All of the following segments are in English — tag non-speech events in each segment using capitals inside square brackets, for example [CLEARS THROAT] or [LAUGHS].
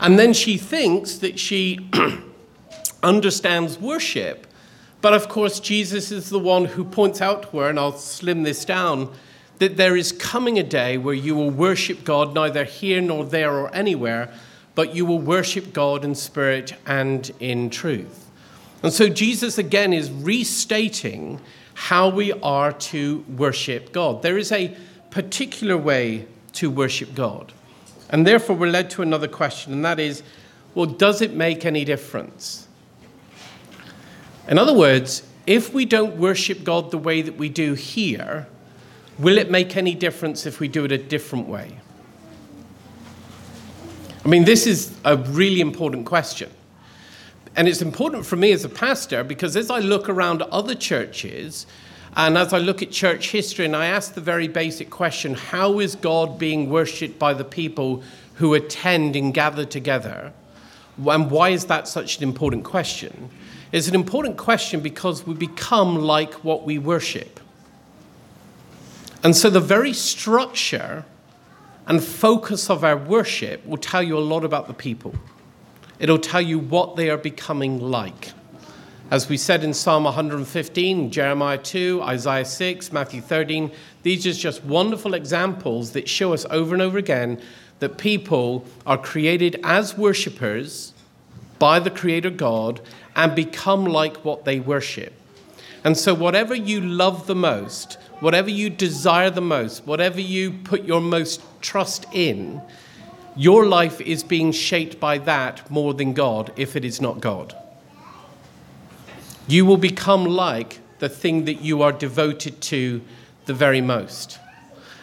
And then she thinks that she [CLEARS THROAT] understands worship. But of course, Jesus is the one who points out to her, and I'll slim this down, that there is coming a day where you will worship God neither here nor there or anywhere, but you will worship God in spirit and in truth. And so Jesus again is restating how we are to worship God. There is a particular way to worship God. And therefore, we're led to another question, and that is well, does it make any difference? In other words, if we don't worship God the way that we do here, will it make any difference if we do it a different way? I mean, this is a really important question. And it's important for me as a pastor because as I look around other churches and as I look at church history and I ask the very basic question how is God being worshipped by the people who attend and gather together? And why is that such an important question? It's an important question because we become like what we worship. And so the very structure and focus of our worship will tell you a lot about the people. It'll tell you what they are becoming like. As we said in Psalm 115, Jeremiah 2, Isaiah 6, Matthew 13, these are just wonderful examples that show us over and over again that people are created as worshippers by the Creator God and become like what they worship. And so, whatever you love the most, whatever you desire the most, whatever you put your most trust in, your life is being shaped by that more than God if it is not God. You will become like the thing that you are devoted to the very most.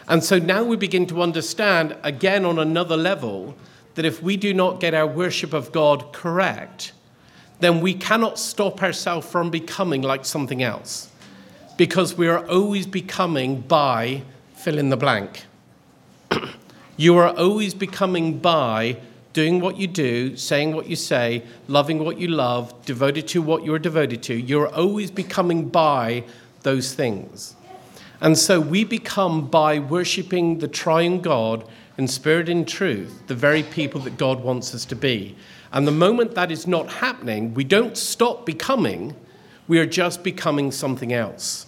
And so now we begin to understand, again on another level, that if we do not get our worship of God correct, then we cannot stop ourselves from becoming like something else. Because we are always becoming by fill in the blank. [CLEARS THROAT] You are always becoming by doing what you do, saying what you say, loving what you love, devoted to what you're devoted to. You're always becoming by those things. And so we become by worshiping the triune God in spirit and truth, the very people that God wants us to be. And the moment that is not happening, we don't stop becoming, we are just becoming something else.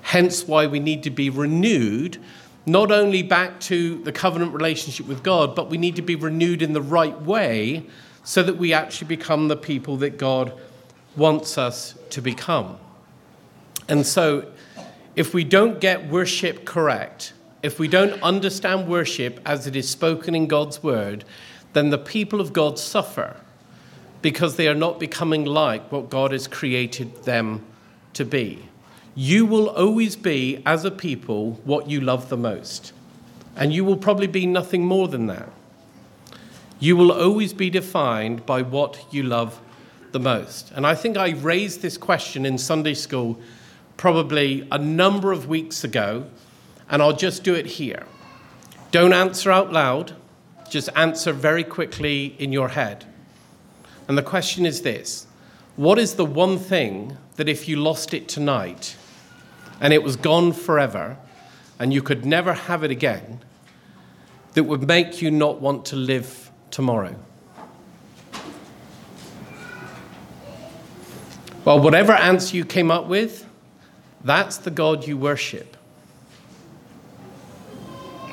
Hence why we need to be renewed not only back to the covenant relationship with God, but we need to be renewed in the right way so that we actually become the people that God wants us to become. And so, if we don't get worship correct, if we don't understand worship as it is spoken in God's word, then the people of God suffer because they are not becoming like what God has created them to be you will always be, as a people, what you love the most. And you will probably be nothing more than that. You will always be defined by what you love the most. And I think I raised this question in Sunday school probably a number of weeks ago, and I'll just do it here. Don't answer out loud, just answer very quickly in your head. And the question is this What is the one thing that if you lost it tonight, and it was gone forever, and you could never have it again, that would make you not want to live tomorrow? Well, whatever answer you came up with, that's the God you worship.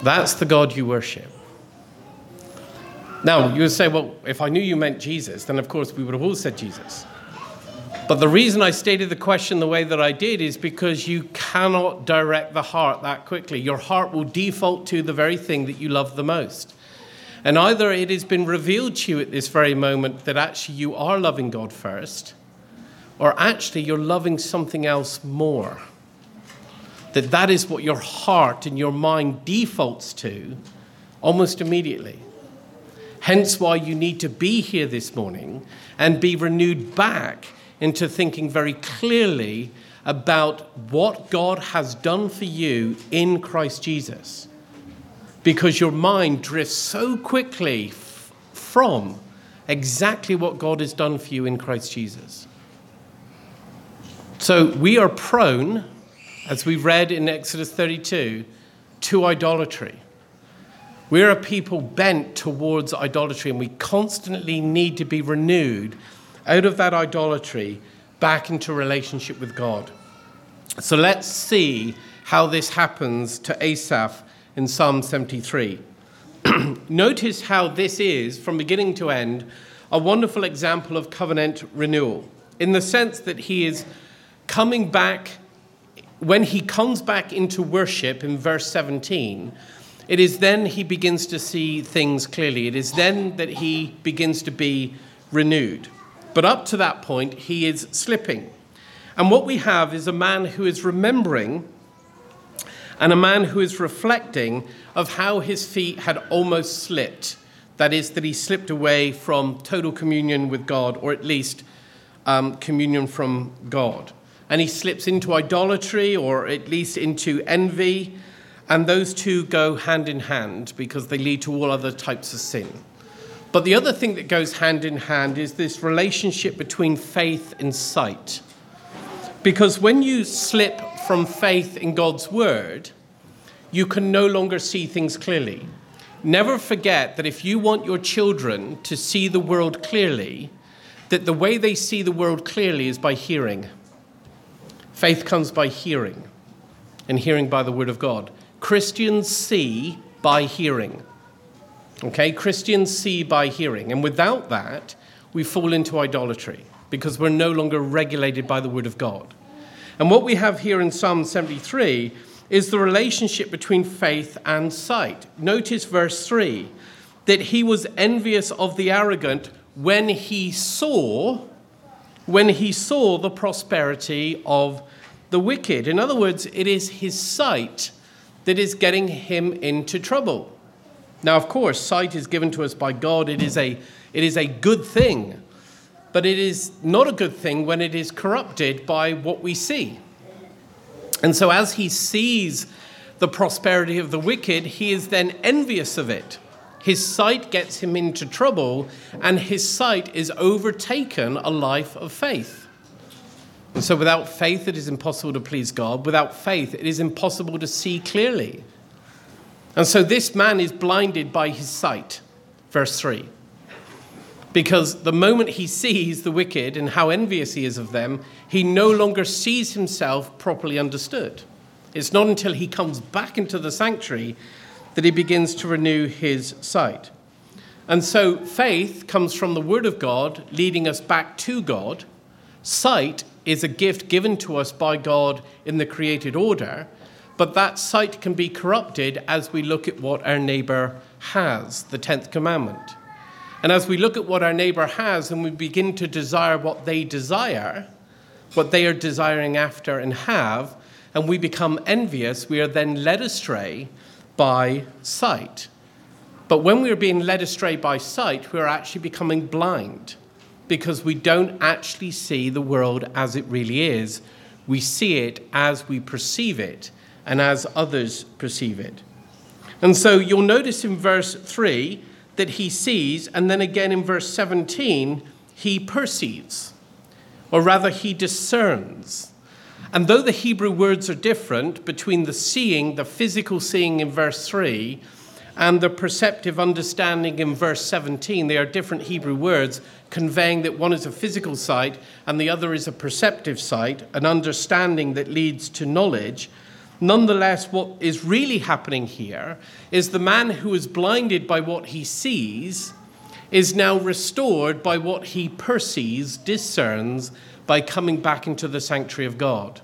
That's the God you worship. Now, you would say, well, if I knew you meant Jesus, then of course we would have all said Jesus. But the reason I stated the question the way that I did is because you cannot direct the heart that quickly. Your heart will default to the very thing that you love the most. And either it has been revealed to you at this very moment that actually you are loving God first, or actually you're loving something else more. That that is what your heart and your mind defaults to almost immediately. Hence why you need to be here this morning and be renewed back into thinking very clearly about what God has done for you in Christ Jesus. Because your mind drifts so quickly f- from exactly what God has done for you in Christ Jesus. So we are prone, as we read in Exodus 32, to idolatry. We're a people bent towards idolatry, and we constantly need to be renewed out of that idolatry back into relationship with God. So let's see how this happens to Asaph in Psalm 73. [CLEARS THROAT] Notice how this is, from beginning to end, a wonderful example of covenant renewal in the sense that he is coming back, when he comes back into worship in verse 17, it is then he begins to see things clearly. It is then that he begins to be renewed. But up to that point, he is slipping. And what we have is a man who is remembering and a man who is reflecting of how his feet had almost slipped. That is, that he slipped away from total communion with God, or at least um, communion from God. And he slips into idolatry, or at least into envy, and those two go hand in hand because they lead to all other types of sin. But the other thing that goes hand in hand is this relationship between faith and sight. Because when you slip from faith in God's word, you can no longer see things clearly. Never forget that if you want your children to see the world clearly, that the way they see the world clearly is by hearing. Faith comes by hearing, and hearing by the word of God. Christians see by hearing. Okay, Christians see by hearing, and without that, we fall into idolatry because we're no longer regulated by the word of God. And what we have here in Psalm 73 is the relationship between faith and sight. Notice verse 3 that he was envious of the arrogant when he saw when he saw the prosperity of the wicked. In other words, it is his sight that is getting him into trouble. Now, of course, sight is given to us by God. It is a, it is a good thing but it is not a good thing when it is corrupted by what we see. And so, as he sees the prosperity of the wicked, he is then envious of it. His sight gets him into trouble, and his sight is overtaken a life of faith. And so, without faith, it is impossible to please God. Without faith, it is impossible to see clearly. And so, this man is blinded by his sight. Verse 3. Because the moment he sees the wicked and how envious he is of them, he no longer sees himself properly understood. It's not until he comes back into the sanctuary that he begins to renew his sight. And so faith comes from the Word of God, leading us back to God. Sight is a gift given to us by God in the created order, but that sight can be corrupted as we look at what our neighbor has, the 10th commandment. And as we look at what our neighbor has and we begin to desire what they desire, what they are desiring after and have, and we become envious, we are then led astray by sight. But when we are being led astray by sight, we are actually becoming blind because we don't actually see the world as it really is. We see it as we perceive it and as others perceive it. And so you'll notice in verse 3 that he sees, and then again in verse 17, he perceives, or rather, he discerns. And though the Hebrew words are different between the seeing, the physical seeing in verse 3, and the perceptive understanding in verse 17, they are different Hebrew words conveying that one is a physical sight and the other is a perceptive sight, an understanding that leads to knowledge. Nonetheless, what is really happening here is the man who is blinded by what he sees is now restored by what he perceives, discerns, by coming back into the sanctuary of God.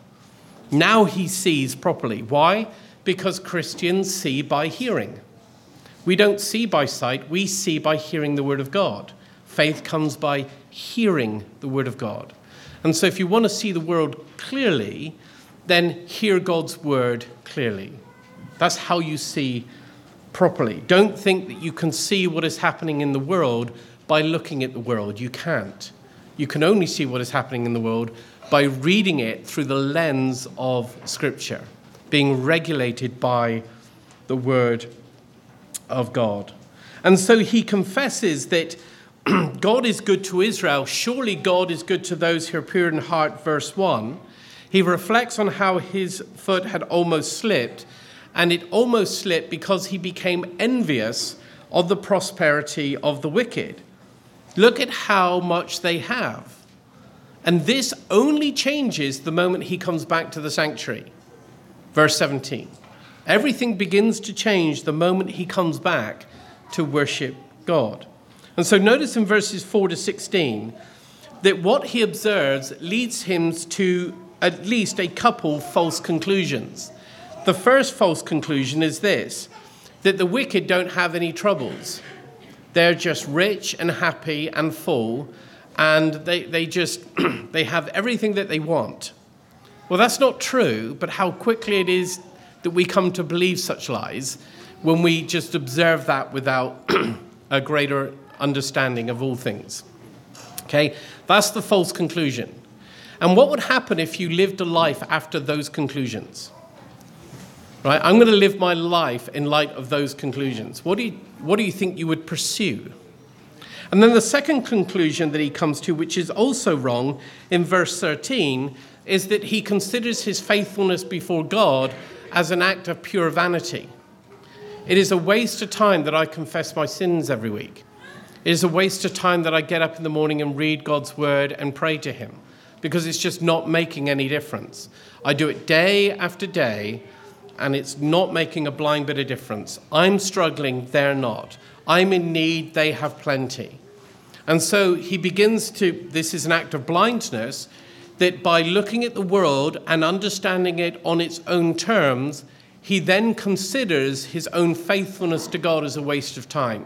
Now he sees properly. Why? Because Christians see by hearing. We don't see by sight, we see by hearing the word of God. Faith comes by hearing the word of God. And so, if you want to see the world clearly, then hear God's word clearly. That's how you see properly. Don't think that you can see what is happening in the world by looking at the world. You can't. You can only see what is happening in the world by reading it through the lens of Scripture, being regulated by the Word of God. And so he confesses that [CLEARS THROAT] God is good to Israel. Surely God is good to those who are pure in heart, verse 1. He reflects on how his foot had almost slipped, and it almost slipped because he became envious of the prosperity of the wicked. Look at how much they have. And this only changes the moment he comes back to the sanctuary. Verse 17. Everything begins to change the moment he comes back to worship God. And so notice in verses 4 to 16 that what he observes leads him to at least a couple false conclusions. The first false conclusion is this that the wicked don't have any troubles. They're just rich and happy and full, and they, they just [CLEARS THROAT] they have everything that they want. Well, that's not true, but how quickly it is that we come to believe such lies when we just observe that without [CLEARS THROAT] a greater understanding of all things. Okay, that's the false conclusion. And what would happen if you lived a life after those conclusions? Right? I'm going to live my life in light of those conclusions. What do you, what do you think you would pursue? And then the second conclusion that he comes to, which is also wrong in verse 13, is that he considers his faithfulness before God as an act of pure vanity. It is a waste of time that I confess my sins every week. It is a waste of time that I get up in the morning and read God's word and pray to Him because it's just not making any difference. I do it day after day and it's not making a blind bit of difference. I'm struggling, they're not. I'm in need, they have plenty. And so he begins to, this is an act of blindness, that by looking at the world and understanding it on its own terms, he then considers his own faithfulness to God as a waste of time.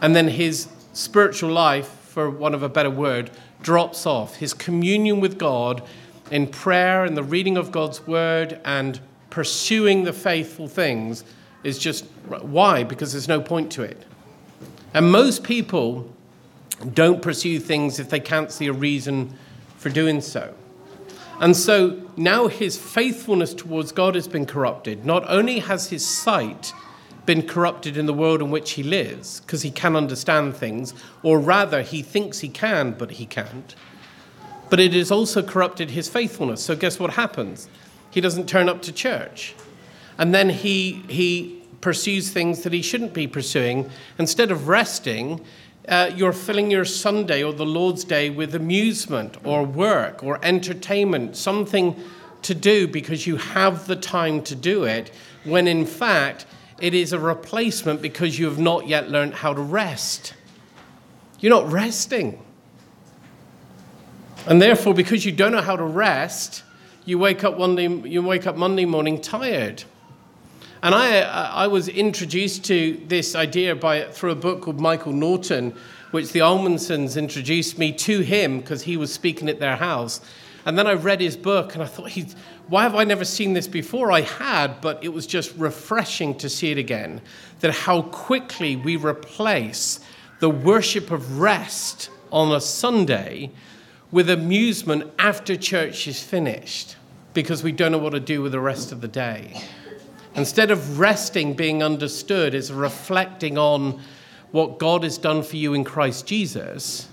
And then his spiritual life, for want of a better word, drops off. His communion with God in prayer and the reading of God's word and pursuing the faithful things is just why? Because there's no point to it. And most people don't pursue things if they can't see a reason for doing so. And so now his faithfulness towards God has been corrupted. Not only has his sight been corrupted in the world in which he lives, because he can understand things, or rather, he thinks he can, but he can't, but it has also corrupted his faithfulness. So, guess what happens? He doesn't turn up to church. And then he, he pursues things that he shouldn't be pursuing. Instead of resting, uh, you're filling your Sunday or the Lord's Day with amusement or work or entertainment, something to do because you have the time to do it, when in fact it is a replacement because you have not yet learned how to rest. You're not resting. And therefore, because you don't know how to rest, you wake up one day, you wake up Monday morning tired. And I, I was introduced to this idea by, through a book called Michael Norton, which the Almondsons introduced me to him because he was speaking at their house. And then I read his book and I thought, why have I never seen this before? I had, but it was just refreshing to see it again. That how quickly we replace the worship of rest on a Sunday with amusement after church is finished because we don't know what to do with the rest of the day. Instead of resting being understood as reflecting on what God has done for you in Christ Jesus,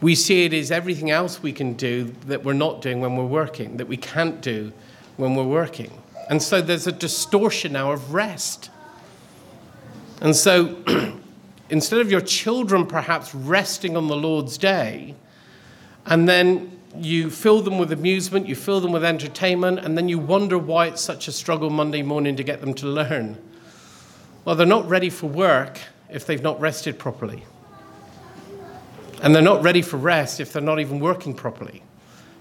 we see it as everything else we can do that we're not doing when we're working, that we can't do when we're working. And so there's a distortion now of rest. And so [CLEARS THROAT] instead of your children perhaps resting on the Lord's day, and then you fill them with amusement, you fill them with entertainment, and then you wonder why it's such a struggle Monday morning to get them to learn. Well, they're not ready for work if they've not rested properly. And they're not ready for rest if they're not even working properly.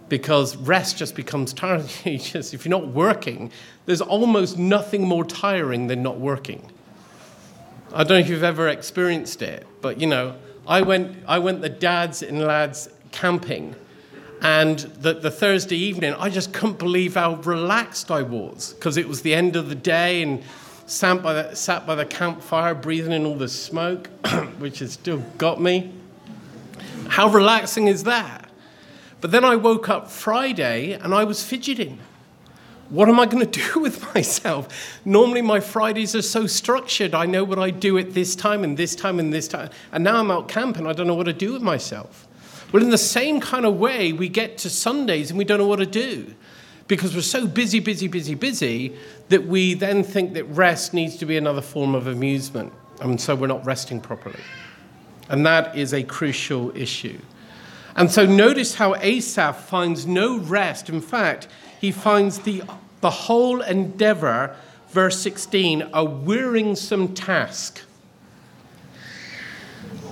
Because rest just becomes tiring. [LAUGHS] if you're not working, there's almost nothing more tiring than not working. I don't know if you've ever experienced it, but you know, I went, I went the dads and lads camping and the, the, Thursday evening, I just couldn't believe how relaxed I was because it was the end of the day and sat by, the, sat by the campfire breathing in all the smoke, [CLEARS THROAT] which has still got me. How relaxing is that? But then I woke up Friday and I was fidgeting. What am I going [LAUGHS] to do with myself? Normally, my Fridays are so structured. I know what I do at this time and this time and this time. And now I'm out camping. I don't know what to do with myself. Well, in the same kind of way, we get to Sundays and we don't know what to do because we're so busy, busy, busy, busy that we then think that rest needs to be another form of amusement. And so we're not resting properly. And that is a crucial issue. And so notice how Asaph finds no rest. In fact, he finds the, the whole endeavor, verse 16, a wearisome task.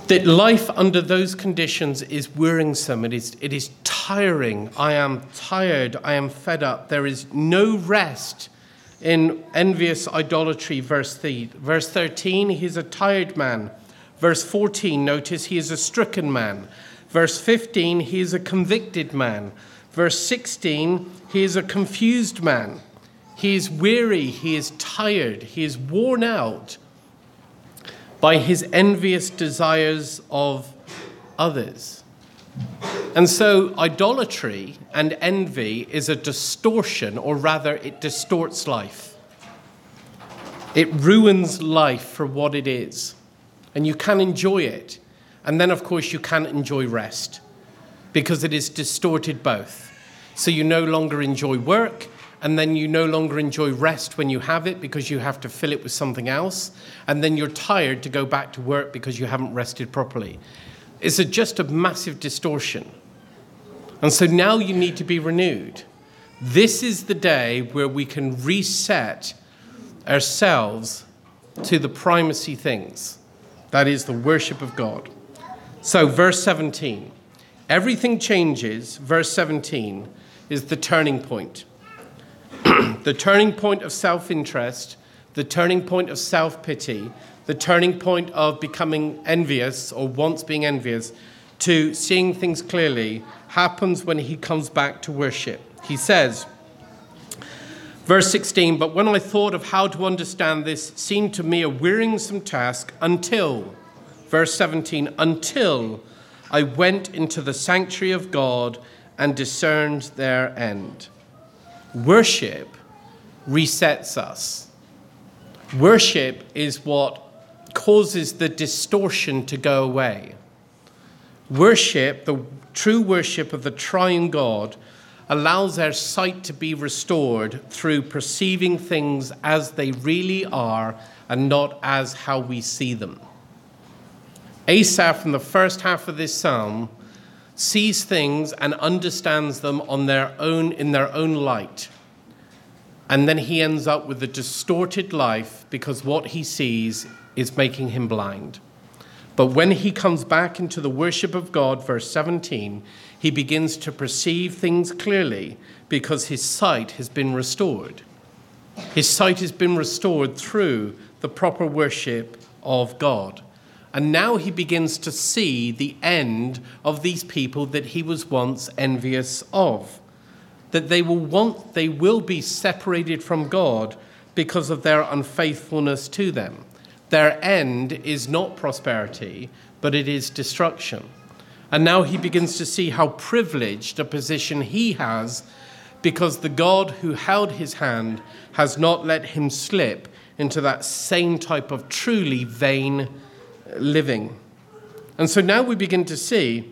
That life under those conditions is wearisome, it is, it is tiring. I am tired, I am fed up. There is no rest in envious idolatry, verse, verse 13, he's a tired man. Verse 14, notice he is a stricken man. Verse 15, he is a convicted man. Verse 16, he is a confused man. He is weary, he is tired, he is worn out by his envious desires of others. And so, idolatry and envy is a distortion, or rather, it distorts life. It ruins life for what it is. And you can enjoy it. And then, of course, you can't enjoy rest because it is distorted both. So you no longer enjoy work, and then you no longer enjoy rest when you have it because you have to fill it with something else, and then you're tired to go back to work because you haven't rested properly. It's a, just a massive distortion. And so now you need to be renewed. This is the day where we can reset ourselves to the primacy things that is, the worship of God. So, verse 17. Everything changes. Verse 17 is the turning point. [CLEARS THROAT] the turning point of self interest, the turning point of self pity, the turning point of becoming envious or once being envious to seeing things clearly happens when he comes back to worship. He says, Verse 16, but when I thought of how to understand this, seemed to me a wearisome task until Verse 17 Until I went into the sanctuary of God and discerned their end. Worship resets us. Worship is what causes the distortion to go away. Worship, the true worship of the triune God, allows our sight to be restored through perceiving things as they really are and not as how we see them. Asaph, in the first half of this psalm, sees things and understands them on their own, in their own light. And then he ends up with a distorted life because what he sees is making him blind. But when he comes back into the worship of God, verse 17, he begins to perceive things clearly because his sight has been restored. His sight has been restored through the proper worship of God. And now he begins to see the end of these people that he was once envious of. That they will want, they will be separated from God because of their unfaithfulness to them. Their end is not prosperity, but it is destruction. And now he begins to see how privileged a position he has because the God who held his hand has not let him slip into that same type of truly vain living. And so now we begin to see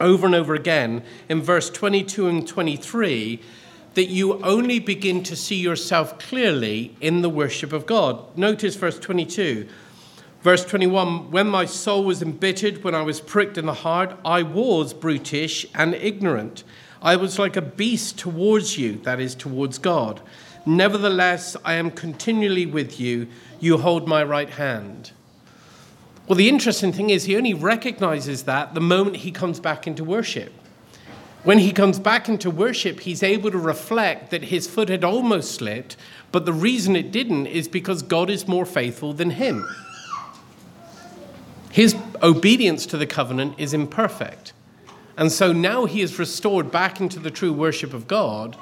over and over again in verse 22 and 23 that you only begin to see yourself clearly in the worship of God. Notice verse 22. Verse 21 When my soul was embittered, when I was pricked in the heart, I was brutish and ignorant. I was like a beast towards you, that is, towards God. Nevertheless, I am continually with you. You hold my right hand. Well, the interesting thing is, he only recognizes that the moment he comes back into worship. When he comes back into worship, he's able to reflect that his foot had almost slipped, but the reason it didn't is because God is more faithful than him. His obedience to the covenant is imperfect. And so now he is restored back into the true worship of God,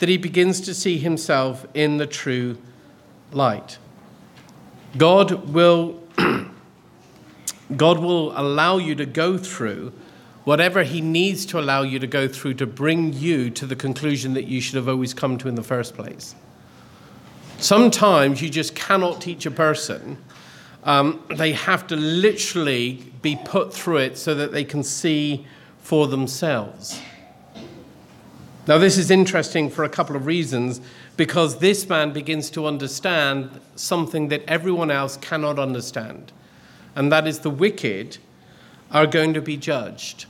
that he begins to see himself in the true light. God will [CLEARS THROAT] God will allow you to go through whatever He needs to allow you to go through to bring you to the conclusion that you should have always come to in the first place. Sometimes you just cannot teach a person. Um, they have to literally be put through it so that they can see for themselves. Now, this is interesting for a couple of reasons because this man begins to understand something that everyone else cannot understand, and that is the wicked are going to be judged.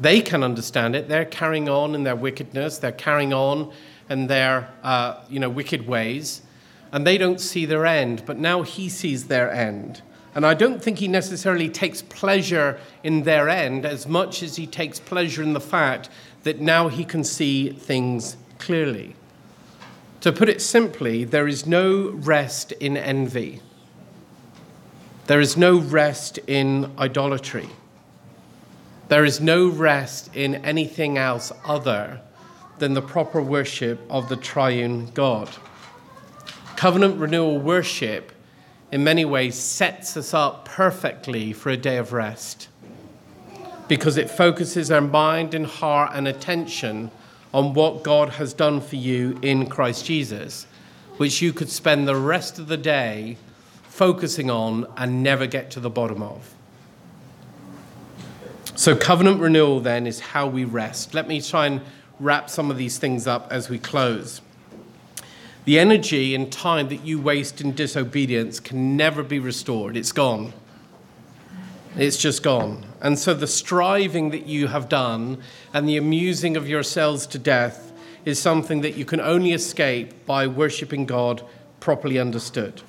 They can understand it. They're carrying on in their wickedness, they're carrying on in their uh, you know, wicked ways, and they don't see their end, but now he sees their end. And I don't think he necessarily takes pleasure in their end as much as he takes pleasure in the fact that now he can see things clearly. To put it simply, there is no rest in envy. There is no rest in idolatry. There is no rest in anything else other than the proper worship of the triune God. Covenant renewal worship, in many ways, sets us up perfectly for a day of rest because it focuses our mind and heart and attention on what God has done for you in Christ Jesus, which you could spend the rest of the day focusing on and never get to the bottom of. So, covenant renewal then is how we rest. Let me try and wrap some of these things up as we close. The energy and time that you waste in disobedience can never be restored, it's gone. It's just gone. And so the striving that you have done and the amusing of yourselves to death is something that you can only escape by worshipping God properly understood.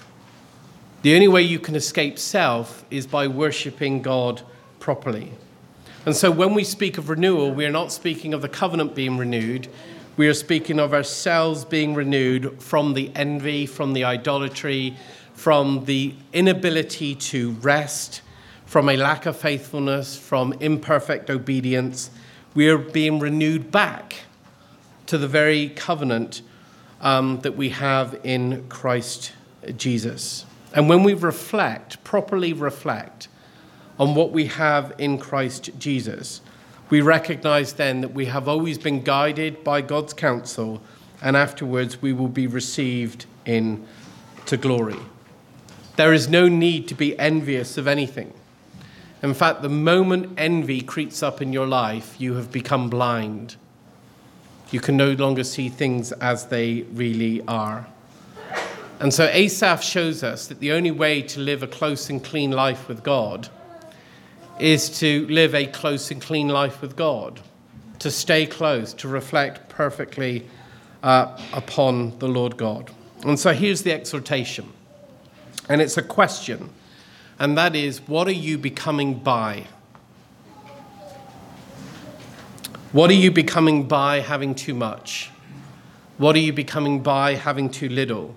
The only way you can escape self is by worshipping God properly. And so when we speak of renewal, we are not speaking of the covenant being renewed. We are speaking of ourselves being renewed from the envy, from the idolatry, from the inability to rest from a lack of faithfulness, from imperfect obedience. We are being renewed back to the very covenant um, that we have in Christ Jesus. And when we reflect, properly reflect, on what we have in Christ Jesus, we recognize then that we have always been guided by God's counsel, and afterwards we will be received into glory. There is no need to be envious of anything. In fact, the moment envy creeps up in your life, you have become blind. You can no longer see things as they really are. And so Asaph shows us that the only way to live a close and clean life with God is to live a close and clean life with God, to stay close, to reflect perfectly uh, upon the Lord God. And so here's the exhortation, and it's a question and that is what are you becoming by? What are you becoming by having too much? What are you becoming by having too little?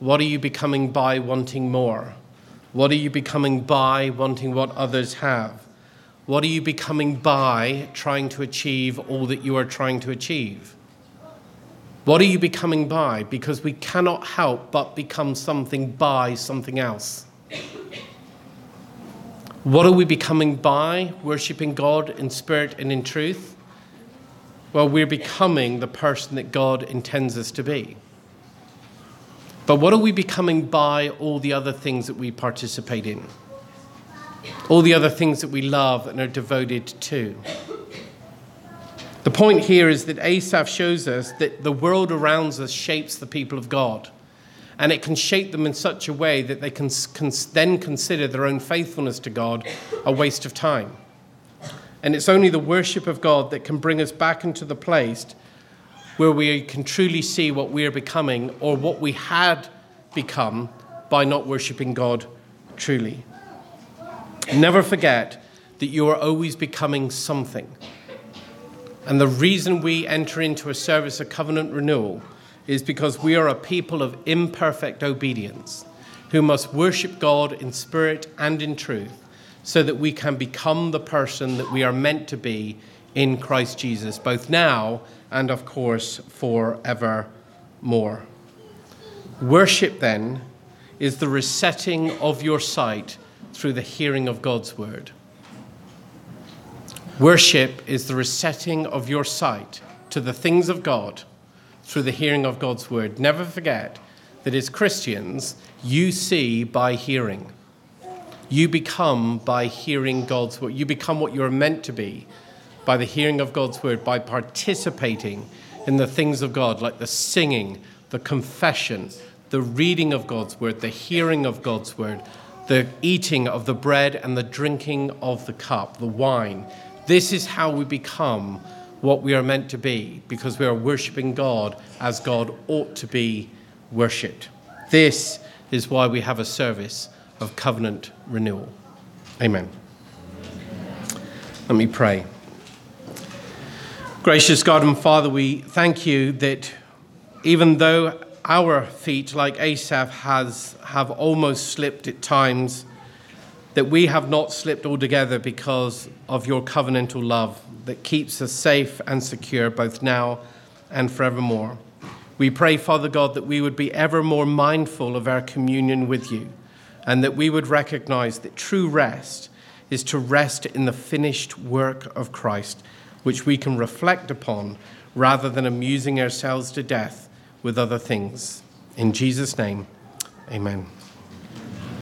What are you becoming by wanting more? What are you becoming by wanting what others have? What are you becoming by trying to achieve all that you are trying to achieve? What are you becoming by? Because we cannot help but become something by something else. What are we becoming by worshiping God in spirit and in truth? Well, we're becoming the person that God intends us to be. But what are we becoming by all the other things that we participate in? All the other things that we love and are devoted to? The point here is that Asaph shows us that the world around us shapes the people of God and it can shape them in such a way that they can, can then consider their own faithfulness to God a waste of time. And it's only the worship of God that can bring us back into the place where we can truly see what we are becoming or what we had become by not worshiping God truly. Never forget that you are always becoming something. And the reason we enter into a service of covenant renewal is because we are a people of imperfect obedience who must worship God in spirit and in truth so that we can become the person that we are meant to be in Christ Jesus, both now and, of course, forevermore. Worship, then, is the resetting of your sight through the hearing of God's word. Worship is the resetting of your sight to the things of God through the hearing of God's word. Never forget that as Christians, you see by hearing. You become by hearing God's word. You become what you're meant to be by the hearing of God's word, by participating in the things of God, like the singing, the confession, the reading of God's word, the hearing of God's word, the eating of the bread and the drinking of the cup, the wine. This is how we become what we are meant to be because we are worshiping God as God ought to be worshipped. This is why we have a service of covenant renewal. Amen. Let me pray. Gracious God and Father, we thank you that even though our feet, like Asaph, has, have almost slipped at times, that we have not slipped altogether because of your covenantal love that keeps us safe and secure both now and forevermore. We pray, Father God, that we would be ever more mindful of our communion with you and that we would recognize that true rest is to rest in the finished work of Christ, which we can reflect upon rather than amusing ourselves to death with other things. In Jesus' name, amen.